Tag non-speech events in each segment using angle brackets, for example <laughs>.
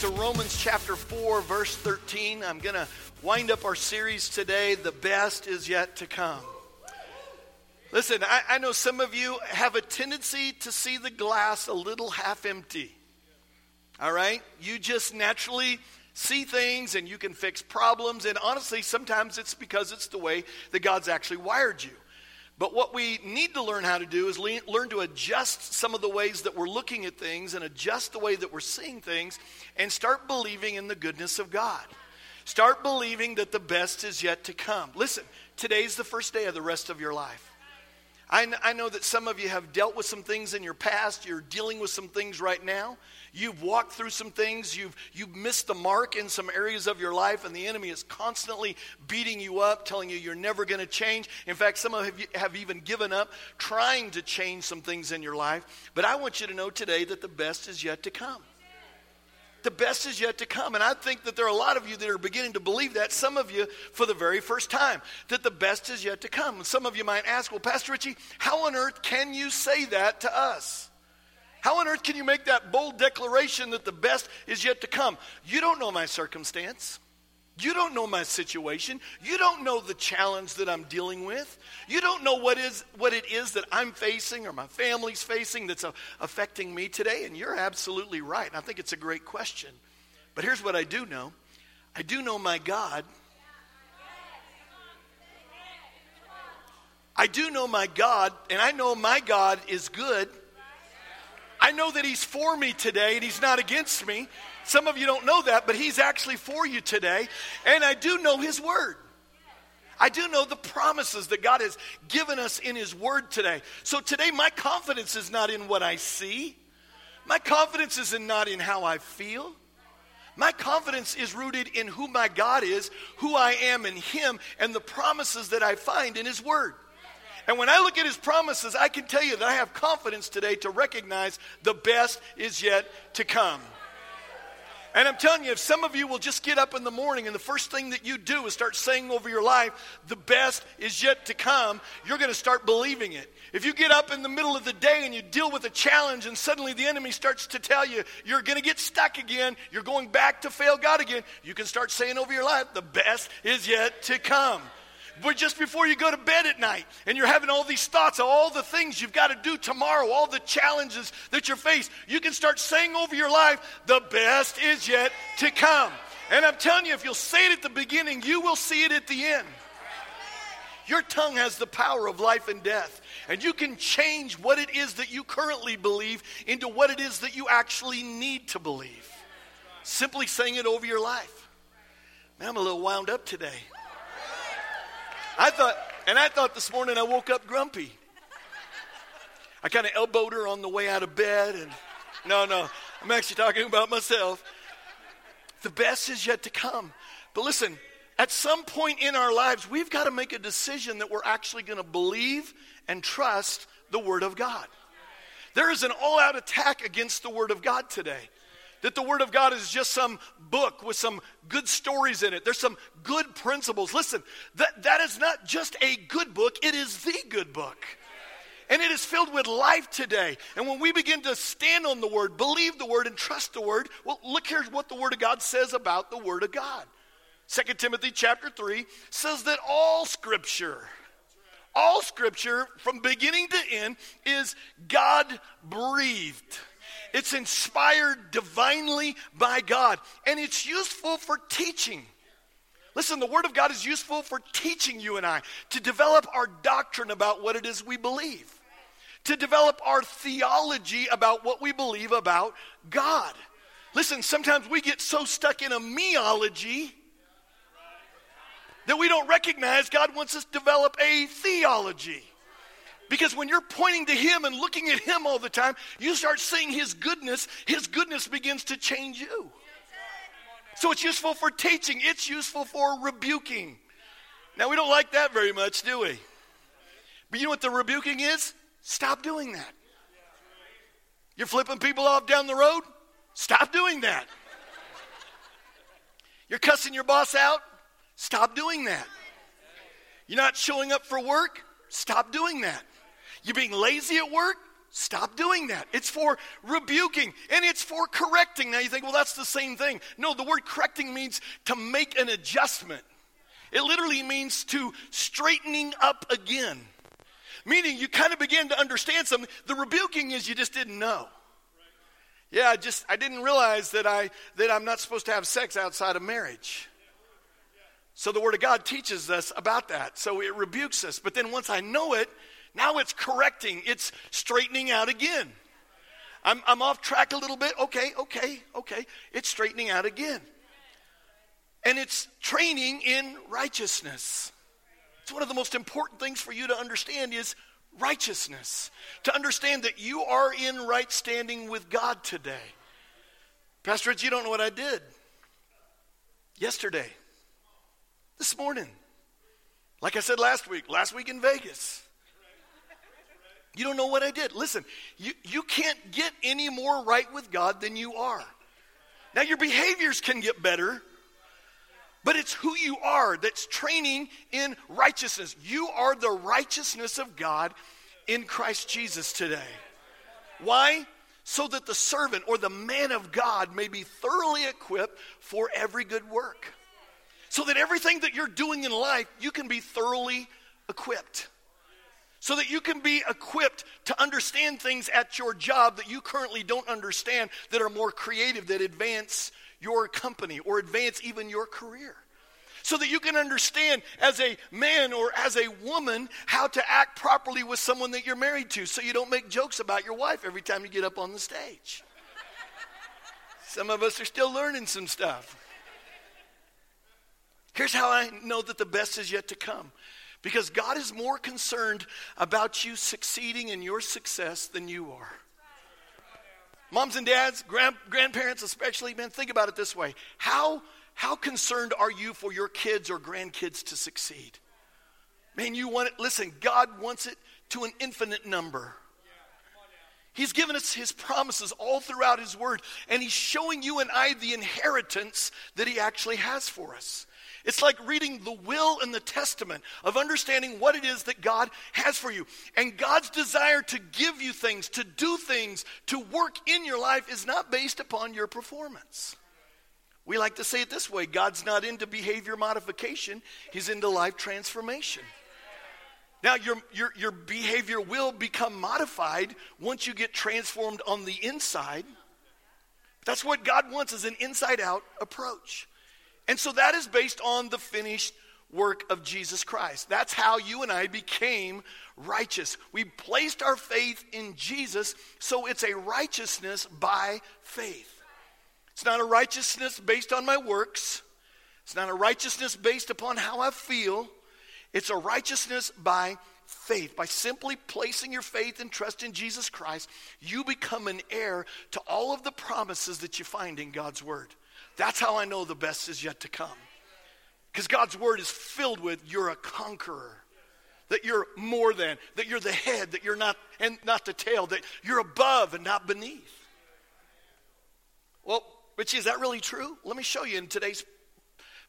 to Romans chapter 4, verse 13. I'm going to wind up our series today, The Best is Yet to Come. Listen, I, I, know some of you have a tendency to see the glass a little half empty. All right? You just naturally see things and you can fix problems. And honestly, sometimes it's because it's the way that God's actually wired you. But what we need to learn how to do is le- learn to adjust some of the ways that we're looking at things and adjust the way that we're seeing things and start believing in the goodness of God. Start believing that the best is yet to come. Listen, today's the first day of the rest of your life. I, I know that some of you have dealt with some things in your past. You're dealing with some things right now. You've walked through some things. You've, you've missed the mark in some areas of your life, and the enemy is constantly beating you up, telling you you're never going to change. In fact, some of you have even given up trying to change some things in your life. But I want you to know today that the best is yet to come the best is yet to come. And I think that there are a lot of you that are beginning to believe that, some of you for the very first time, that the best is yet to come. And some of you might ask, well, Pastor Richie, how on earth can you say that to us? How on earth can you make that bold declaration that the best is yet to come? You don't know my circumstance. You don't know my situation. You don't know the challenge that I'm dealing with. You don't know what is what it is that I'm facing or my family's facing that's affecting me today and you're absolutely right. I think it's a great question. But here's what I do know. I do know my God. I do know my God and I know my God is good. I know that he's for me today and he's not against me. Some of you don't know that, but He's actually for you today. And I do know His Word. I do know the promises that God has given us in His Word today. So today, my confidence is not in what I see, my confidence is in not in how I feel. My confidence is rooted in who my God is, who I am in Him, and the promises that I find in His Word. And when I look at His promises, I can tell you that I have confidence today to recognize the best is yet to come. And I'm telling you, if some of you will just get up in the morning and the first thing that you do is start saying over your life, the best is yet to come, you're going to start believing it. If you get up in the middle of the day and you deal with a challenge and suddenly the enemy starts to tell you you're going to get stuck again, you're going back to fail God again, you can start saying over your life, the best is yet to come. But just before you go to bed at night and you're having all these thoughts of all the things you've got to do tomorrow, all the challenges that you're faced, you can start saying over your life, the best is yet to come. And I'm telling you, if you'll say it at the beginning, you will see it at the end. Your tongue has the power of life and death. And you can change what it is that you currently believe into what it is that you actually need to believe. Simply saying it over your life. Man, I'm a little wound up today. I thought, and I thought this morning I woke up grumpy. I kind of elbowed her on the way out of bed, and no, no, I'm actually talking about myself. The best is yet to come. But listen, at some point in our lives, we've got to make a decision that we're actually going to believe and trust the Word of God. There is an all out attack against the Word of God today that the Word of God is just some book with some good stories in it. There's some good principles. Listen, that, that is not just a good book, it is the good book. And it is filled with life today. And when we begin to stand on the Word, believe the Word, and trust the Word, well, look here's what the Word of God says about the Word of God. 2 Timothy chapter 3 says that all Scripture, all Scripture from beginning to end is God breathed. It's inspired divinely by God, and it's useful for teaching. Listen, the Word of God is useful for teaching you and I to develop our doctrine about what it is we believe, to develop our theology about what we believe about God. Listen, sometimes we get so stuck in a meology that we don't recognize God wants us to develop a theology. Because when you're pointing to Him and looking at Him all the time, you start seeing His goodness. His goodness begins to change you. So it's useful for teaching, it's useful for rebuking. Now, we don't like that very much, do we? But you know what the rebuking is? Stop doing that. You're flipping people off down the road? Stop doing that. You're cussing your boss out? Stop doing that. You're not showing up for work? Stop doing that. You're being lazy at work? Stop doing that. It's for rebuking and it's for correcting. Now you think, well, that's the same thing. No, the word correcting means to make an adjustment. It literally means to straightening up again. Meaning you kind of begin to understand something. The rebuking is you just didn't know. Yeah, I just I didn't realize that I that I'm not supposed to have sex outside of marriage. So the word of God teaches us about that. So it rebukes us. But then once I know it, now it's correcting, it's straightening out again. I'm, I'm off track a little bit. Okay, okay, okay. It's straightening out again. And it's training in righteousness. It's one of the most important things for you to understand is righteousness. To understand that you are in right standing with God today. Pastor Rich, you don't know what I did yesterday, this morning. Like I said last week, last week in Vegas. You don't know what I did. Listen, you, you can't get any more right with God than you are. Now, your behaviors can get better, but it's who you are that's training in righteousness. You are the righteousness of God in Christ Jesus today. Why? So that the servant or the man of God may be thoroughly equipped for every good work. So that everything that you're doing in life, you can be thoroughly equipped so that you can be equipped to understand things at your job that you currently don't understand that are more creative, that advance your company or advance even your career. So that you can understand as a man or as a woman how to act properly with someone that you're married to so you don't make jokes about your wife every time you get up on the stage. Some of us are still learning some stuff. Here's how I know that the best is yet to come because God is more concerned about you succeeding in your success than you are. Moms and dads, grand, grandparents especially, man, think about it this way. How, how concerned are you for your kids or grandkids to succeed? Man, you want it, listen, God wants it to an infinite number. He's given us his promises all throughout his word, and he's showing you and I the inheritance that he actually has for us. It's like reading the will and the testament of understanding what it is that God has for you. And God's desire to give you things, to do things, to work in your life is not based upon your performance. We like to say it this way God's not into behavior modification, He's into life transformation. Now, your, your, your behavior will become modified once you get transformed on the inside. That's what God wants is an inside out approach. And so that is based on the finished work of Jesus Christ. That's how you and I became righteous. We placed our faith in Jesus, so it's a righteousness by faith. It's not a righteousness based on my works, it's not a righteousness based upon how I feel. It's a righteousness by faith. By simply placing your faith and trust in Jesus Christ, you become an heir to all of the promises that you find in God's Word. That's how I know the best is yet to come. Because God's word is filled with you're a conqueror, that you're more than, that you're the head, that you're not and not the tail, that you're above and not beneath. Well, Richie, is that really true? Let me show you in today's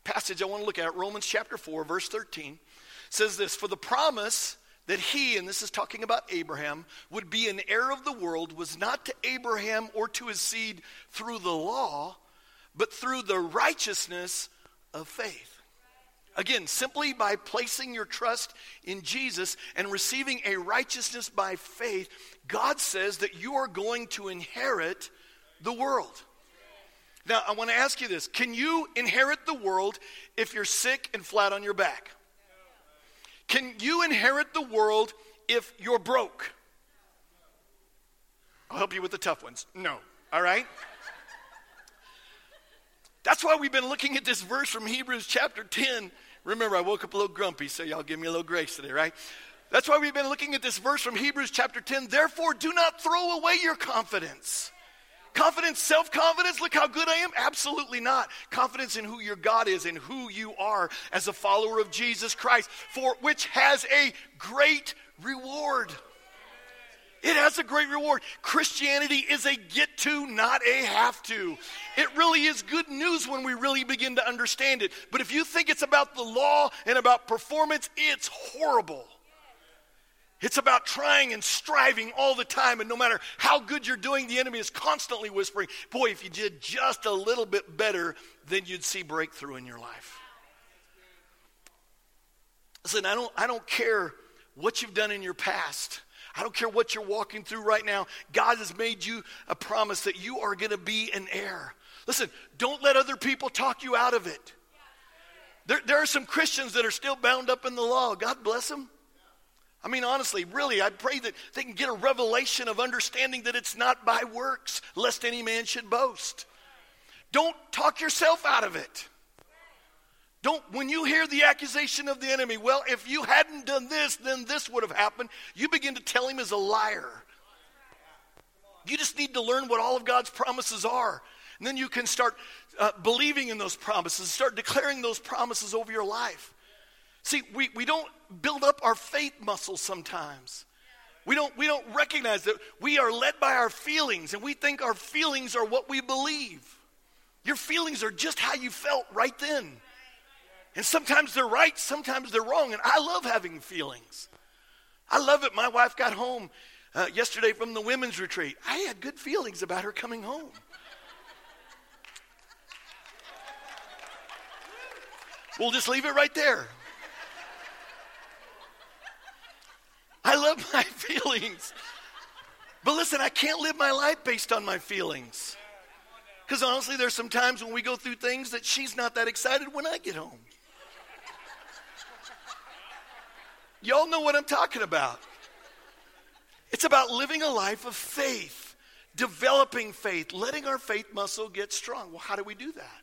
passage I want to look at, Romans chapter 4, verse 13, says this For the promise that he, and this is talking about Abraham, would be an heir of the world was not to Abraham or to his seed through the law but through the righteousness of faith. Again, simply by placing your trust in Jesus and receiving a righteousness by faith, God says that you are going to inherit the world. Now, I want to ask you this Can you inherit the world if you're sick and flat on your back? Can you inherit the world if you're broke? I'll help you with the tough ones. No. All right? That's why we've been looking at this verse from Hebrews chapter 10. Remember, I woke up a little grumpy, so y'all give me a little grace today, right? That's why we've been looking at this verse from Hebrews chapter 10. Therefore, do not throw away your confidence. Confidence, self confidence, look how good I am? Absolutely not. Confidence in who your God is and who you are as a follower of Jesus Christ, for which has a great reward. It has a great reward. Christianity is a get to, not a have to. It really is good news when we really begin to understand it. But if you think it's about the law and about performance, it's horrible. It's about trying and striving all the time. And no matter how good you're doing, the enemy is constantly whispering, Boy, if you did just a little bit better, then you'd see breakthrough in your life. Listen, I don't, I don't care what you've done in your past. I don't care what you're walking through right now. God has made you a promise that you are going to be an heir. Listen, don't let other people talk you out of it. There, there are some Christians that are still bound up in the law. God bless them. I mean, honestly, really, I pray that they can get a revelation of understanding that it's not by works, lest any man should boast. Don't talk yourself out of it. Don't, when you hear the accusation of the enemy, well, if you hadn't done this, then this would have happened, you begin to tell him as a liar. You just need to learn what all of God's promises are. And then you can start uh, believing in those promises, start declaring those promises over your life. See, we, we don't build up our faith muscles sometimes. We don't, we don't recognize that we are led by our feelings, and we think our feelings are what we believe. Your feelings are just how you felt right then. And sometimes they're right, sometimes they're wrong. And I love having feelings. I love it. My wife got home uh, yesterday from the women's retreat. I had good feelings about her coming home. We'll just leave it right there. I love my <laughs> feelings. But listen, I can't live my life based on my feelings. Because honestly, there's some times when we go through things that she's not that excited when I get home. Y'all know what I'm talking about. It's about living a life of faith, developing faith, letting our faith muscle get strong. Well, how do we do that?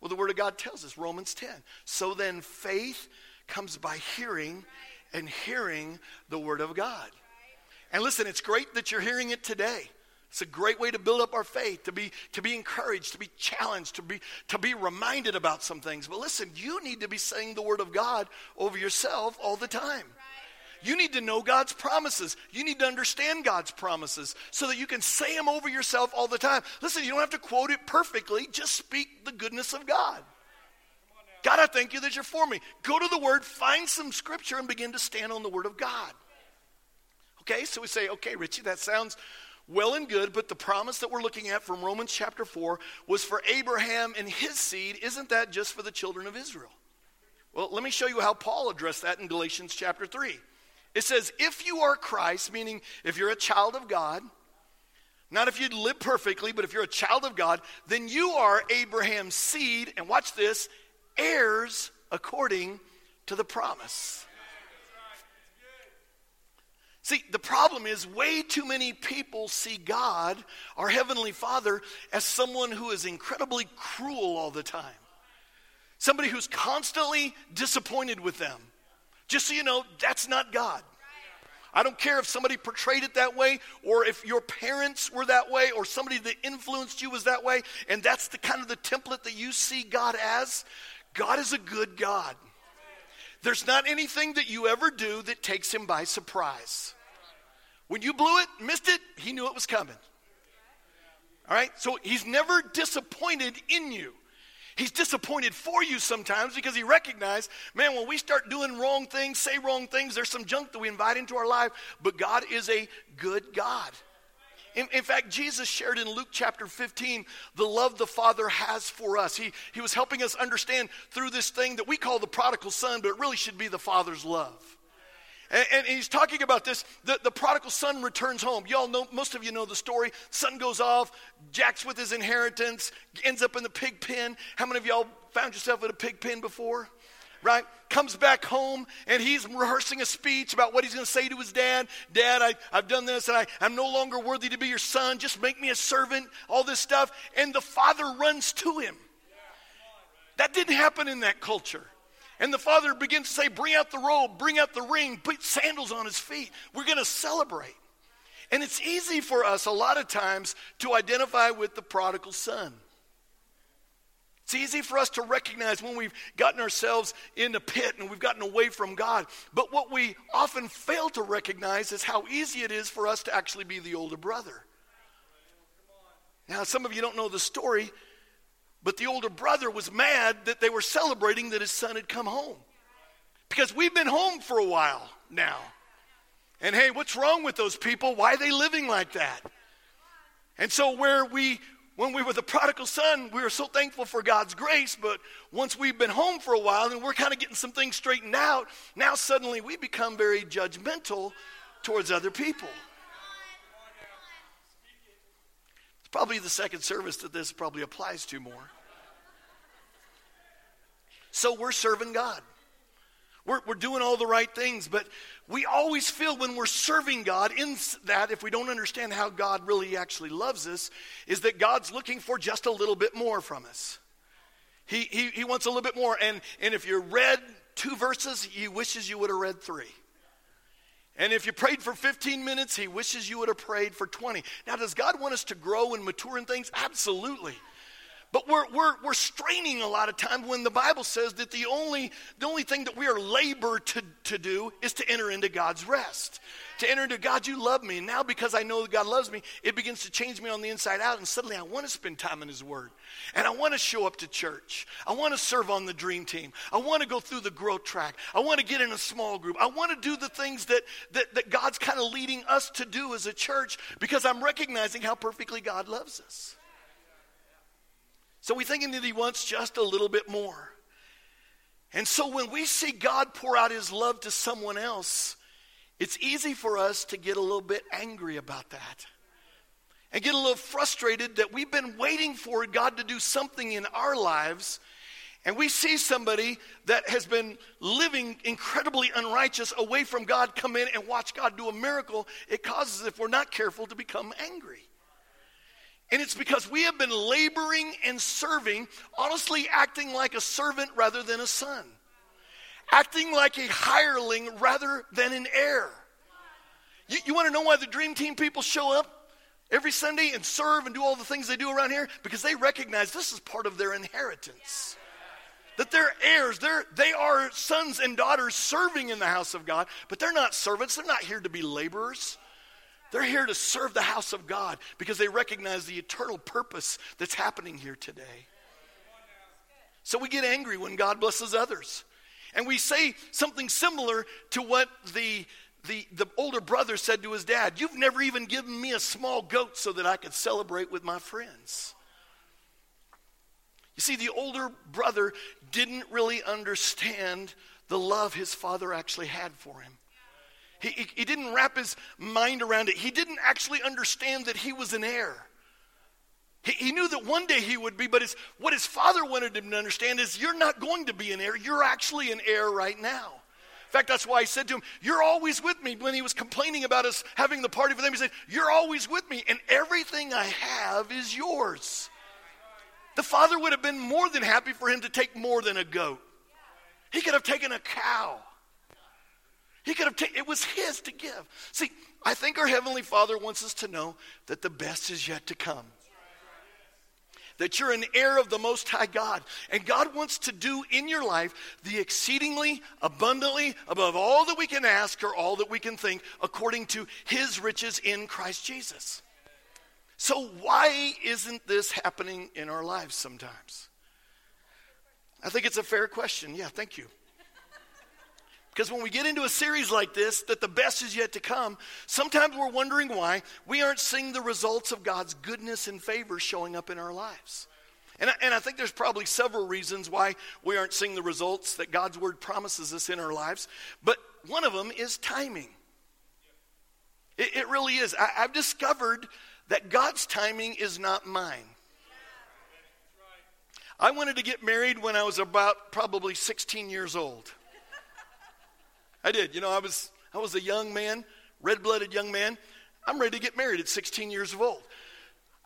Well, the Word of God tells us, Romans 10. So then faith comes by hearing, and hearing the Word of God. And listen, it's great that you're hearing it today. It's a great way to build up our faith, to be, to be encouraged, to be challenged, to be, to be reminded about some things. But listen, you need to be saying the Word of God over yourself all the time. You need to know God's promises. You need to understand God's promises so that you can say them over yourself all the time. Listen, you don't have to quote it perfectly, just speak the goodness of God. God, I thank you that you're for me. Go to the Word, find some scripture, and begin to stand on the Word of God. Okay, so we say, okay, Richie, that sounds well and good, but the promise that we're looking at from Romans chapter 4 was for Abraham and his seed. Isn't that just for the children of Israel? Well, let me show you how Paul addressed that in Galatians chapter 3. It says, if you are Christ, meaning if you're a child of God, not if you live perfectly, but if you're a child of God, then you are Abraham's seed, and watch this, heirs according to the promise. See, the problem is way too many people see God, our Heavenly Father, as someone who is incredibly cruel all the time. Somebody who's constantly disappointed with them. Just so you know, that's not God. I don't care if somebody portrayed it that way or if your parents were that way or somebody that influenced you was that way and that's the kind of the template that you see God as. God is a good God. There's not anything that you ever do that takes him by surprise. When you blew it, missed it, he knew it was coming. All right? So he's never disappointed in you. He's disappointed for you sometimes because he recognized, man, when we start doing wrong things, say wrong things, there's some junk that we invite into our life, but God is a good God. In, in, fact, Jesus shared in Luke chapter 15 the love the Father has for us. He, he was helping us understand through this thing that we call the prodigal son, but it really should be the Father's love. And, and he's talking about this. The, the prodigal son returns home. Y'all know, most of you know the story. Son goes off, jacks with his inheritance, ends up in the pig pen. How many of y'all found yourself in a pig pen before? Right? Comes back home and he's rehearsing a speech about what he's going to say to his dad. Dad, I, I've done this and I, I'm no longer worthy to be your son. Just make me a servant, all this stuff. And the father runs to him. That didn't happen in that culture. And the father begins to say, Bring out the robe, bring out the ring, put sandals on his feet. We're going to celebrate. And it's easy for us a lot of times to identify with the prodigal son. It's easy for us to recognize when we've gotten ourselves in the pit and we've gotten away from God. But what we often fail to recognize is how easy it is for us to actually be the older brother. Now, some of you don't know the story, but the older brother was mad that they were celebrating that his son had come home. Because we've been home for a while now. And hey, what's wrong with those people? Why are they living like that? And so, where we, when we were the prodigal son, we were so thankful for God's grace, but once we've been home for a while and we're kind of getting some things straightened out, now suddenly we become very judgmental towards other people. It's probably the second service that this probably applies to more. So we're serving God. We're, we're doing all the right things, but we always feel when we're serving God in that, if we don't understand how God really actually loves us, is that God's looking for just a little bit more from us. He, he, he wants a little bit more. And, and if you read two verses, he wishes you would have read three. And if you prayed for 15 minutes, he wishes you would have prayed for 20. Now, does God want us to grow and mature in things? Absolutely. But we're, we're, we're straining a lot of time when the Bible says that the only, the only thing that we are labor to, to do is to enter into God's rest. To enter into God, you love me. And now because I know that God loves me, it begins to change me on the inside out. And suddenly I want to spend time in His Word. And I want to show up to church. I want to serve on the dream team. I want to go through the growth track. I want to get in a small group. I want to do the things that, that, that God's kind of leading us to do as a church because I'm recognizing how perfectly God loves us. So we're thinking that he wants just a little bit more. And so when we see God pour out his love to someone else, it's easy for us to get a little bit angry about that and get a little frustrated that we've been waiting for God to do something in our lives. And we see somebody that has been living incredibly unrighteous away from God come in and watch God do a miracle. It causes, if we're not careful, to become angry. And it's because we have been laboring and serving, honestly, acting like a servant rather than a son, acting like a hireling rather than an heir. You, you want to know why the Dream Team people show up every Sunday and serve and do all the things they do around here? Because they recognize this is part of their inheritance. That they're heirs, they're, they are sons and daughters serving in the house of God, but they're not servants, they're not here to be laborers. They're here to serve the house of God because they recognize the eternal purpose that's happening here today. So we get angry when God blesses others. And we say something similar to what the, the, the older brother said to his dad You've never even given me a small goat so that I could celebrate with my friends. You see, the older brother didn't really understand the love his father actually had for him. He, he, he didn't wrap his mind around it. He didn't actually understand that he was an heir. He, he knew that one day he would be, but what his father wanted him to understand is you're not going to be an heir. You're actually an heir right now. In fact, that's why I said to him, You're always with me. When he was complaining about us having the party for them, he said, You're always with me, and everything I have is yours. The father would have been more than happy for him to take more than a goat. He could have taken a cow. He could have taken, it was his to give. See, I think our Heavenly Father wants us to know that the best is yet to come. That you're an heir of the Most High God. And God wants to do in your life the exceedingly, abundantly, above all that we can ask or all that we can think, according to His riches in Christ Jesus. So, why isn't this happening in our lives sometimes? I think it's a fair question. Yeah, thank you. Because when we get into a series like this, that the best is yet to come, sometimes we're wondering why we aren't seeing the results of God's goodness and favor showing up in our lives. And I, and I think there's probably several reasons why we aren't seeing the results that God's word promises us in our lives. But one of them is timing. It, it really is. I, I've discovered that God's timing is not mine. I wanted to get married when I was about probably 16 years old. I did. You know, I was I was a young man, red-blooded young man. I'm ready to get married at 16 years of old.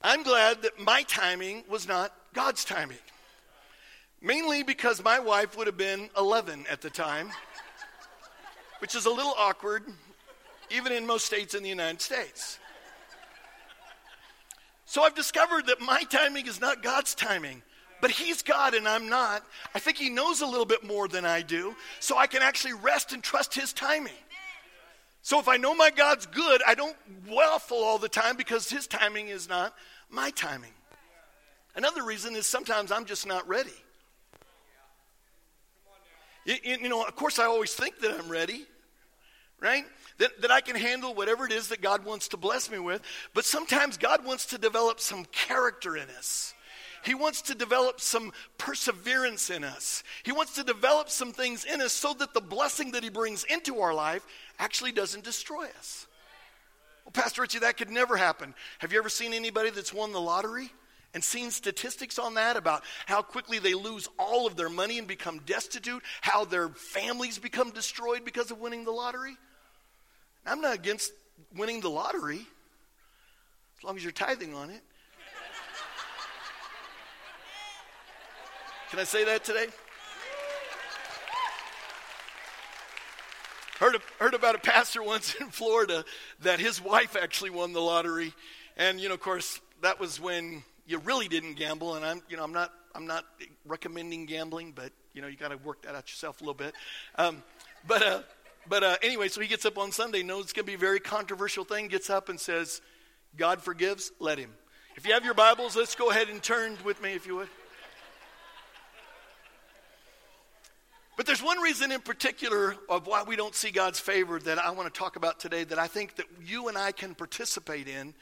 I'm glad that my timing was not God's timing. Mainly because my wife would have been 11 at the time, which is a little awkward, even in most states in the United States. So I've discovered that my timing is not God's timing but he's God and I'm not. I think he knows a little bit more than I do, so I can actually rest and trust his timing. So if I know my God's good, I don't waffle all the time because his timing is not my timing. Another reason is sometimes I'm just not ready. You, you know, of course, I always think that I'm ready. right? That, that I can handle whatever it is that God wants to bless me with. But sometimes God wants to develop some character in us. He wants to develop some perseverance in us. He wants to develop some things in us so that the blessing that He brings into our life actually doesn't destroy us. Well, Pastor Richie, that could never happen. Have you ever seen anybody that's won the lottery? and seen statistics on that about how quickly they lose all of their money and become destitute, how their families become destroyed because of winning the lottery. I'm not against winning the lottery as long as you're tithing on it. Can I say that today? Heard, heard about a pastor <laughs> once in Florida that his wife actually won the lottery. And, you know, of course, that was when you really didn't gamble, and I'm, you know, I'm not, I'm not recommending gambling, but you know, you got to work that out yourself a little bit. Um, but, uh, but uh, anyway, so he gets up on Sunday, knows it's going to be a very controversial thing, gets up and says, "God forgives, let him." If you have your Bibles, let's go ahead and turn with me, if you would. But there's one reason in particular of why we don't see God's favor that I want to talk about today that I think that you and I can participate in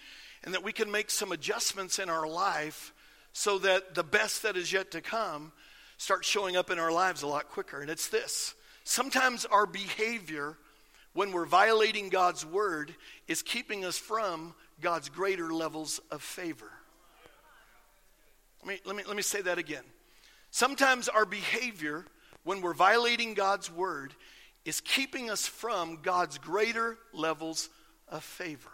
and that we can make some adjustments in our life so that the best that is yet to come starts showing up in our lives a lot quicker. And it's this sometimes our behavior when we're violating God's word is keeping us from God's greater levels of favor. Let me, let me, let me say that again. Sometimes our behavior when we're violating God's word is keeping us from God's greater levels of favor.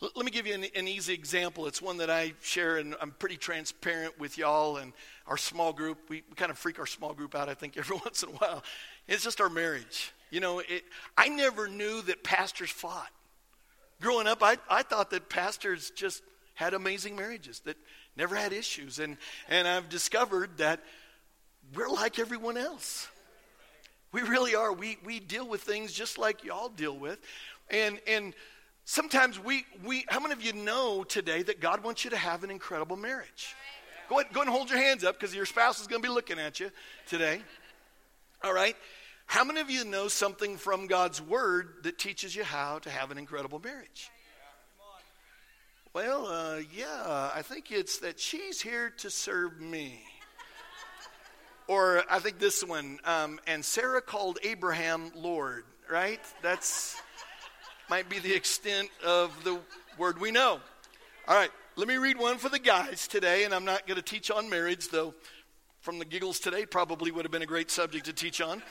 Let me give you an, an, easy example. It's one that I share, and I'm pretty transparent with y'all and our small group. We, we kind of freak our small group out, I think, <laughs> every once in a while. It's just our marriage. You know, it, I never knew that pastors fought. Growing up, I, I thought that pastors just had amazing marriages, that never had issues. And, and I've discovered that we're like everyone else. We really are. We, we deal with things just like y'all deal with. And, and Sometimes we, we, how many of you know today that God wants you to have an incredible marriage? Go ahead, go ahead and hold your hands up because your spouse is going to be looking at you today. All right? How many of you know something from God's Word that teaches you how to have an incredible marriage? Well, uh, yeah, I think it's that she's here to serve me. Or I think this one, um, and Sarah called Abraham Lord, right? That's might be the extent of the word we know. All right, let me read one for the guys today, and I'm not going to teach on marriage, though from the giggles today probably would have been a great subject to teach on.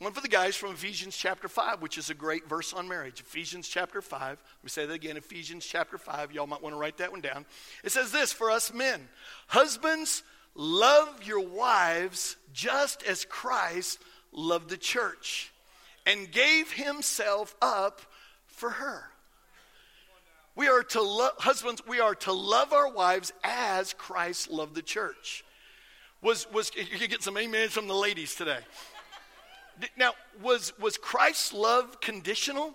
One for the guys from Ephesians chapter 5, which is a great verse on marriage. Ephesians chapter 5. Let me say that again. Ephesians chapter 5. Y'all might want to write that one down. It says this for us men Husbands, love your wives just as Christ loved the church and gave himself up for her. We are to love, husbands, we are to love our wives as Christ loved the church. Was, was, you can get some amens from the ladies today. Now, was, was Christ's love conditional?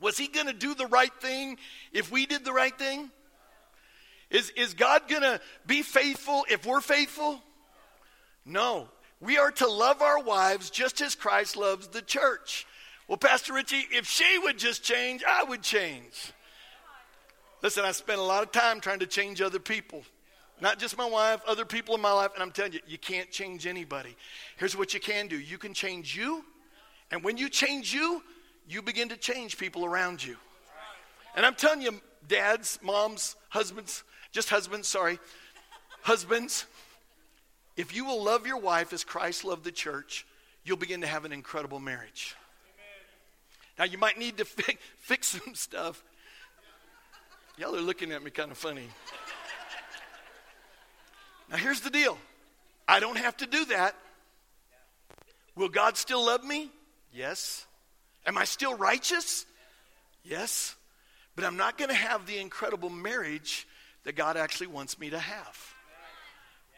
Was he going to do the right thing if we did the right thing? Is, is God going to be faithful if we're faithful? No. We are to love our wives just as Christ loves the church. Well, Pastor Richie, if she would just change, I would change. Listen, I spent a lot of time trying to change other people. Not just my wife, other people in my life. And I'm telling you, you can't change anybody. Here's what you can do you can change you. And when you change you, you begin to change people around you. And I'm telling you, dads, moms, husbands, just husbands, sorry, husbands, if you will love your wife as Christ loved the church, you'll begin to have an incredible marriage. Now, you might need to <laughs> fi- fix some stuff. Y'all are looking at me kind of funny. Now, here's the deal I don't have to do that. Will God still love me? Yes. Am I still righteous? Yes. But I'm not going to have the incredible marriage that God actually wants me to have.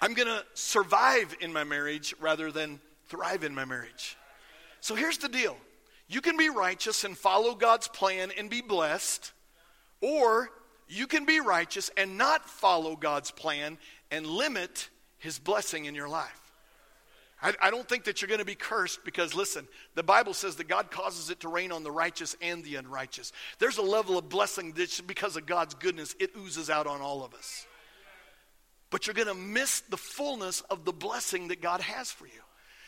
I'm going to survive in my marriage rather than thrive in my marriage. So here's the deal you can be righteous and follow God's plan and be blessed, or you can be righteous and not follow God's plan and limit his blessing in your life. I, I don't think that you're going to be cursed because, listen, the Bible says that God causes it to rain on the righteous and the unrighteous. There's a level of blessing that because of God's goodness, it oozes out on all of us. But you're going to miss the fullness of the blessing that God has for you.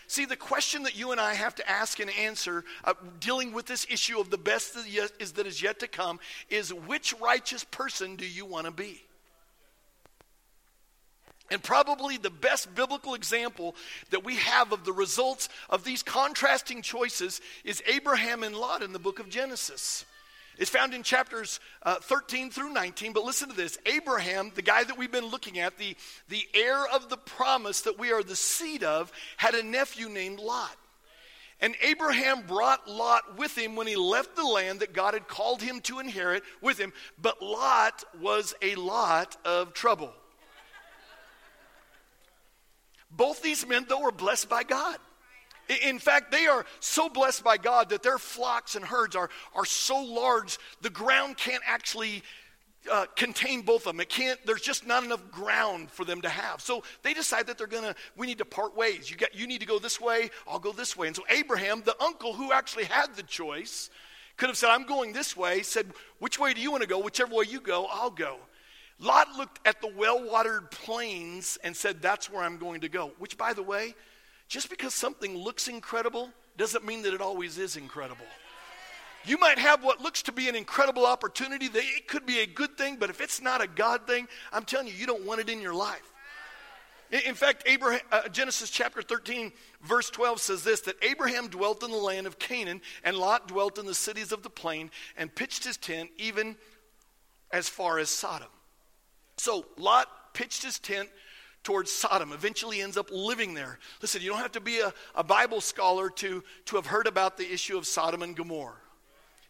See, the question that you and I have to ask and answer, uh, dealing with this issue of the best that, is, that is yet to come, is which righteous person do you want to be? And probably the best biblical example that we have of the results of these contrasting choices is Abraham and Lot in the book of Genesis. It's found in chapters uh, 13 through 19, but listen to this. Abraham, the guy that we've been looking at, the, the heir of the promise that we are the seed of, had a nephew named Lot. And Abraham brought Lot with him when he left the land that God had called him to inherit with him, but Lot was a lot of trouble. Both these men, though, were blessed by God. In fact, they are so blessed by God that their flocks and herds are, are so large, the ground can't actually uh, contain both of them. It can't, there's just not enough ground for them to have. So they decide that they're going to, we need to part ways. You, get, you need to go this way, I'll go this way. And so Abraham, the uncle who actually had the choice, could have said, I'm going this way, said, Which way do you want to go? Whichever way you go, I'll go. Lot looked at the well watered plains and said, That's where I'm going to go. Which, by the way, just because something looks incredible doesn't mean that it always is incredible. You might have what looks to be an incredible opportunity, that it could be a good thing, but if it's not a God thing, I'm telling you, you don't want it in your life. In fact, Abraham, uh, Genesis chapter 13, verse 12 says this that Abraham dwelt in the land of Canaan, and Lot dwelt in the cities of the plain, and pitched his tent even as far as Sodom. So Lot pitched his tent towards Sodom, eventually ends up living there. Listen, you don't have to be a, a Bible scholar to, to have heard about the issue of Sodom and Gomorrah.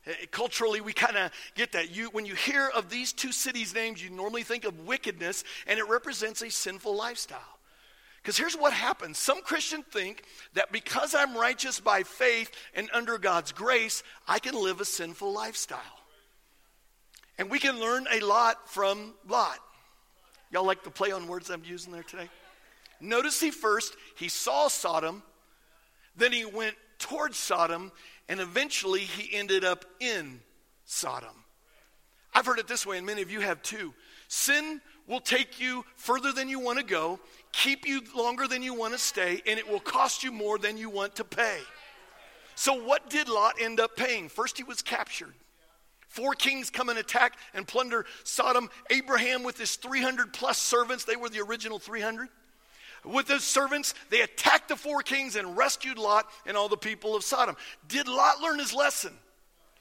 Eh, culturally, we kind of get that. You, when you hear of these two cities' names, you normally think of wickedness, and it represents a sinful lifestyle. Because here's what happens some Christians think that because I'm righteous by faith and under God's grace, I can live a sinful lifestyle. And we can learn a lot from Lot. Y'all like the play on words I'm using there today? Notice he first, he saw Sodom, then he went towards Sodom, and eventually he ended up in Sodom. I've heard it this way, and many of you have too. Sin will take you further than you want to go, keep you longer than you want to stay, and it will cost you more than you want to pay. So, what did Lot end up paying? First, he was captured. Four kings come and attack and plunder Sodom. Abraham, with his 300 plus servants, they were the original 300. With those servants, they attacked the four kings and rescued Lot and all the people of Sodom. Did Lot learn his lesson?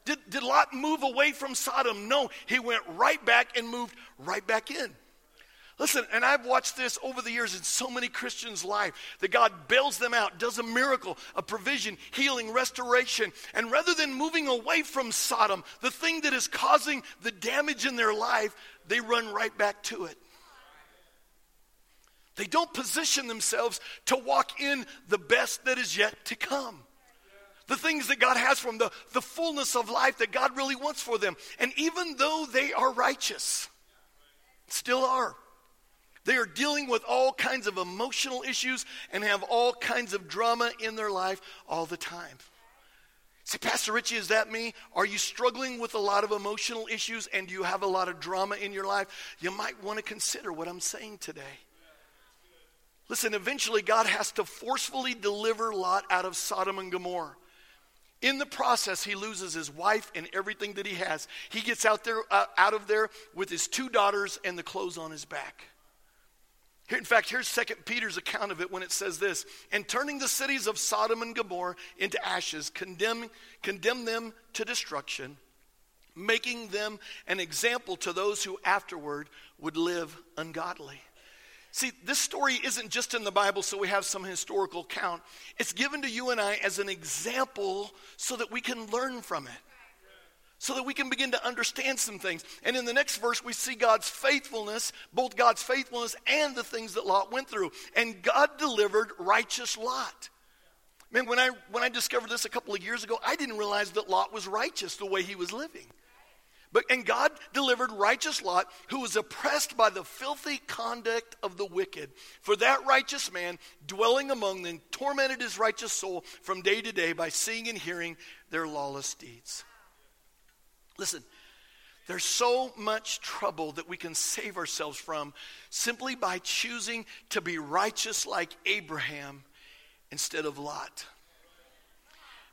Did, did Lot move away from Sodom? No, he went right back and moved right back in. Listen, and I've watched this over the years in so many Christians' life that God bails them out, does a miracle, a provision, healing, restoration. And rather than moving away from Sodom, the thing that is causing the damage in their life, they run right back to it. They don't position themselves to walk in the best that is yet to come. The things that God has for them, the, the fullness of life that God really wants for them. And even though they are righteous, still are. They are dealing with all kinds of emotional issues and have all kinds of drama in their life all the time. See, Pastor Richie, is that me? Are you struggling with a lot of emotional issues and do you have a lot of drama in your life? You might want to consider what I'm saying today. Listen, eventually God has to forcefully deliver Lot out of Sodom and Gomorrah. In the process, he loses his wife and everything that he has. He gets out there, uh, out of there with his two daughters and the clothes on his back. In fact, here's Second Peter's account of it when it says this And turning the cities of Sodom and Gomorrah into ashes, condemn, condemn them to destruction, making them an example to those who afterward would live ungodly. See, this story isn't just in the Bible so we have some historical count. It's given to you and I as an example so that we can learn from it so that we can begin to understand some things. And in the next verse, we see God's faithfulness, both God's faithfulness and the things that Lot went through. And God delivered righteous Lot. Man, when I, when I discovered this a couple of years ago, I didn't realize that Lot was righteous the way he was living. But, and God delivered righteous Lot, who was oppressed by the filthy conduct of the wicked. For that righteous man, dwelling among them, tormented his righteous soul from day to day by seeing and hearing their lawless deeds. Listen, there's so much trouble that we can save ourselves from simply by choosing to be righteous like Abraham instead of Lot.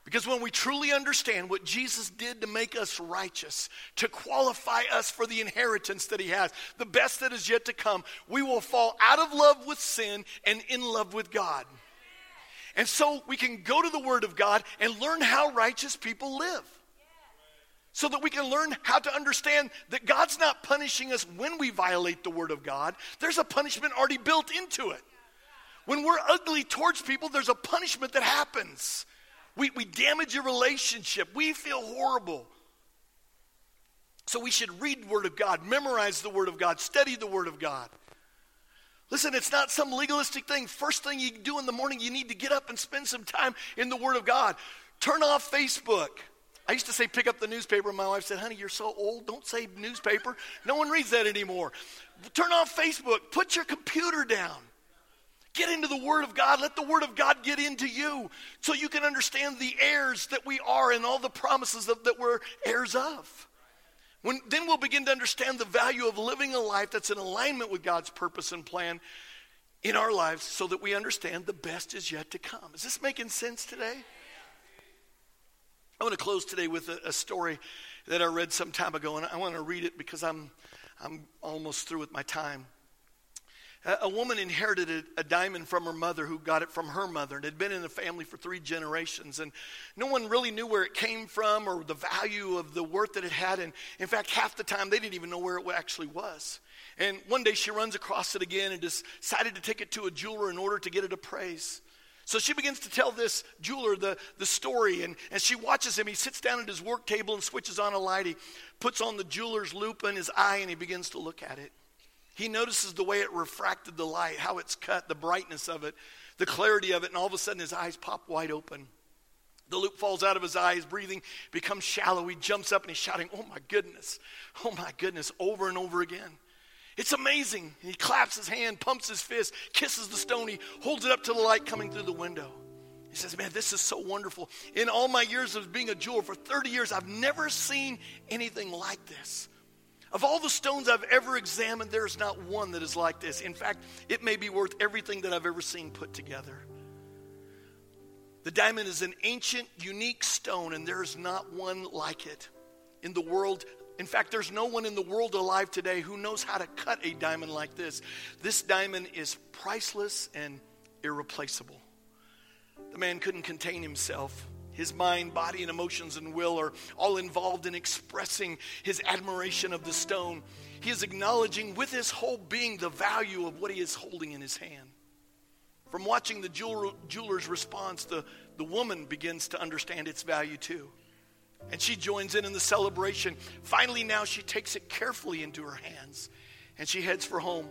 Because when we truly understand what Jesus did to make us righteous, to qualify us for the inheritance that he has, the best that is yet to come, we will fall out of love with sin and in love with God. And so we can go to the Word of God and learn how righteous people live. So that we can learn how to understand that God's not punishing us when we violate the Word of God. There's a punishment already built into it. When we're ugly towards people, there's a punishment that happens. We, we damage a relationship. We feel horrible. So we should read the Word of God, memorize the Word of God, study the Word of God. Listen, it's not some legalistic thing. First thing you do in the morning, you need to get up and spend some time in the Word of God. Turn off Facebook. I used to say, pick up the newspaper. My wife said, honey, you're so old. Don't say newspaper. No one reads that anymore. Turn off Facebook. Put your computer down. Get into the Word of God. Let the Word of God get into you so you can understand the heirs that we are and all the promises of, that we're heirs of. When, then we'll begin to understand the value of living a life that's in alignment with God's purpose and plan in our lives so that we understand the best is yet to come. Is this making sense today? I want to close today with a, a story that I read some time ago, and I want to read it because I'm, I'm almost through with my time. A woman inherited a, a, diamond from her mother who got it from her mother and had been in the family for three generations. And no one really knew where it came from or the value of the worth that it had. And in fact, half the time they didn't even know where it actually was. And one day she runs across it again and decided to take it to a jeweler in order to get it appraised. So she begins to tell this jeweler the, the story, and, and she watches him. He sits down at his work table and switches on a light. He puts on the jeweler's loupe in his eye and he begins to look at it. He notices the way it refracted the light, how it's cut, the brightness of it, the clarity of it, and all of a sudden his eyes pop wide open. The loupe falls out of his eyes, breathing becomes shallow. He jumps up and he's shouting, Oh my goodness, oh my goodness, over and over again. It's amazing. he claps his hand, pumps his fist, kisses the stone, he holds it up to the light coming through the window. He says, Man, this is so wonderful. In all my years of being a jeweler, for 30 years, I've never seen anything like this. Of all the stones I've ever examined, there is not one that is like this. In fact, it may be worth everything that I've ever seen put together. The diamond is an ancient, unique stone, and there is not one like it in the world. In fact, there's no one in the world alive today who knows how to cut a diamond like this. This diamond is priceless and irreplaceable. The man couldn't contain himself. His mind, body, and emotions and will are all involved in expressing his admiration of the stone. He is acknowledging with his whole being the value of what he is holding in his hand. From watching the jeweler, jeweler's response, the, the woman begins to understand its value too. And she joins in in the celebration. Finally, now she takes it carefully into her hands and she heads for home.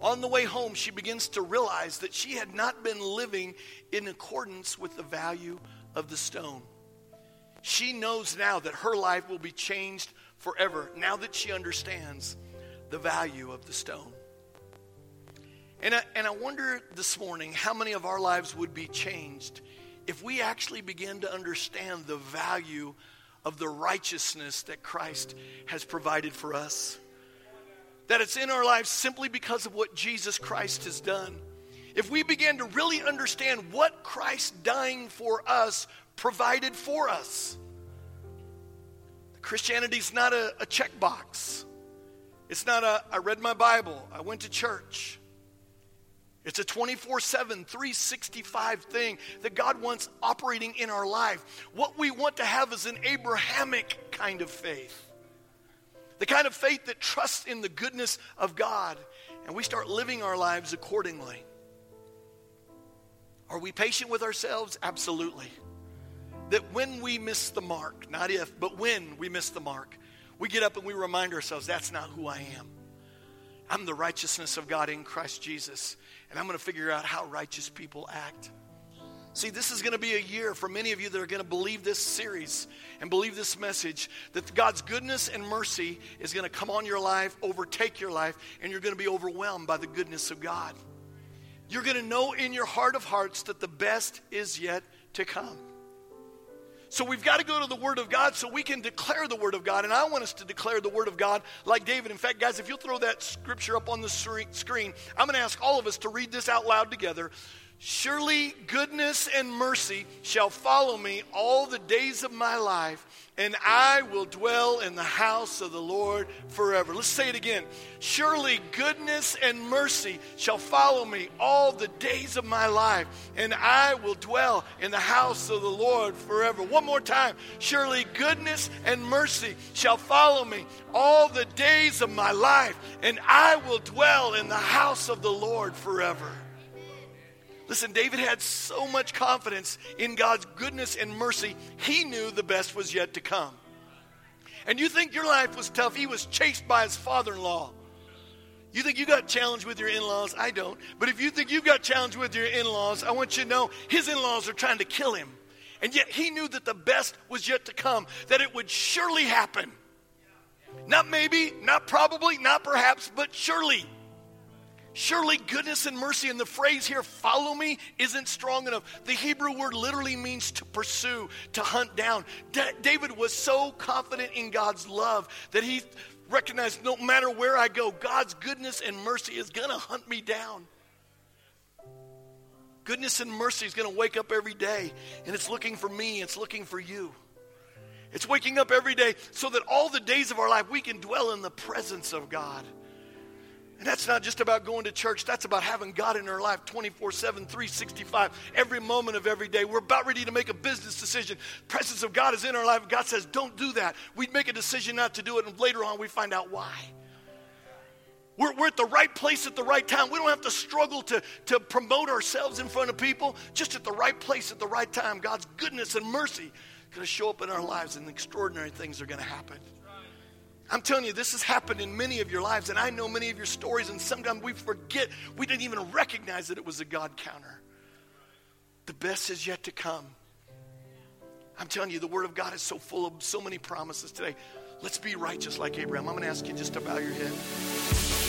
On the way home, she begins to realize that she had not been living in accordance with the value of the stone. She knows now that her life will be changed forever now that she understands the value of the stone. And I, and I wonder this morning how many of our lives would be changed if we actually begin to understand the value of the righteousness that Christ has provided for us. That it's in our lives simply because of what Jesus Christ has done if we begin to really understand what Christ dying for us provided for us. Christianity is not a, a checkbox. It's not a, I read my Bible, I went to church. It's a 24 7, 365 thing that God wants operating in our life. What we want to have is an Abrahamic kind of faith. The kind of faith that trusts in the goodness of God, and we start living our lives accordingly. Are we patient with ourselves? Absolutely. That when we miss the mark, not if, but when we miss the mark, we get up and we remind ourselves that's not who I am. I'm the righteousness of God in Christ Jesus, and I'm going to figure out how righteous people act. See, this is going to be a year for many of you that are going to believe this series and believe this message that God's goodness and mercy is going to come on your life, overtake your life, and you're going to be overwhelmed by the goodness of God. You're going to know in your heart of hearts that the best is yet to come. So we've got to go to the Word of God so we can declare the Word of God. And I want us to declare the Word of God like David. In fact, guys, if you'll throw that scripture up on the screen, I'm going to ask all of us to read this out loud together. Surely goodness and mercy shall follow me all the days of my life, and I will dwell in the house of the Lord forever. Let's say it again. Surely goodness and mercy shall follow me all the days of my life, and I will dwell in the house of the Lord forever. One more time. Surely goodness and mercy shall follow me all the days of my life, and I will dwell in the house of the Lord forever. Listen, David had so much confidence in God's goodness and mercy, he knew the best was yet to come. And you think your life was tough, he was chased by his father in law. You think you got challenged with your in laws? I don't. But if you think you've got challenged with your in laws, I want you to know his in laws are trying to kill him. And yet he knew that the best was yet to come, that it would surely happen. Not maybe, not probably, not perhaps, but surely. Surely goodness and mercy, and the phrase here, follow me, isn't strong enough. The Hebrew word literally means to pursue, to hunt down. Da- David was so confident in God's love that he recognized no matter where I go, God's goodness and mercy is going to hunt me down. Goodness and mercy is going to wake up every day, and it's looking for me, it's looking for you. It's waking up every day so that all the days of our life we can dwell in the presence of God. And that's not just about going to church, that's about having God in our life 24 7, 365, every moment of every day. We're about ready to make a business decision. Presence of God is in our life. God says, don't do that. We'd make a decision not to do it, and later on we find out why. We're, we're at the right place at the right time. We don't have to struggle to, to promote ourselves in front of people. Just at the right place at the right time, God's goodness and mercy going to show up in our lives, and extraordinary things are going to happen. I'm telling you, this has happened in many of your lives, and I know many of your stories, and sometimes we forget, we didn't even recognize that it was a God counter. The best is yet to come. I'm telling you, the Word of God is so full of so many promises today. Let's be righteous like Abraham. I'm going to ask you just to bow your head.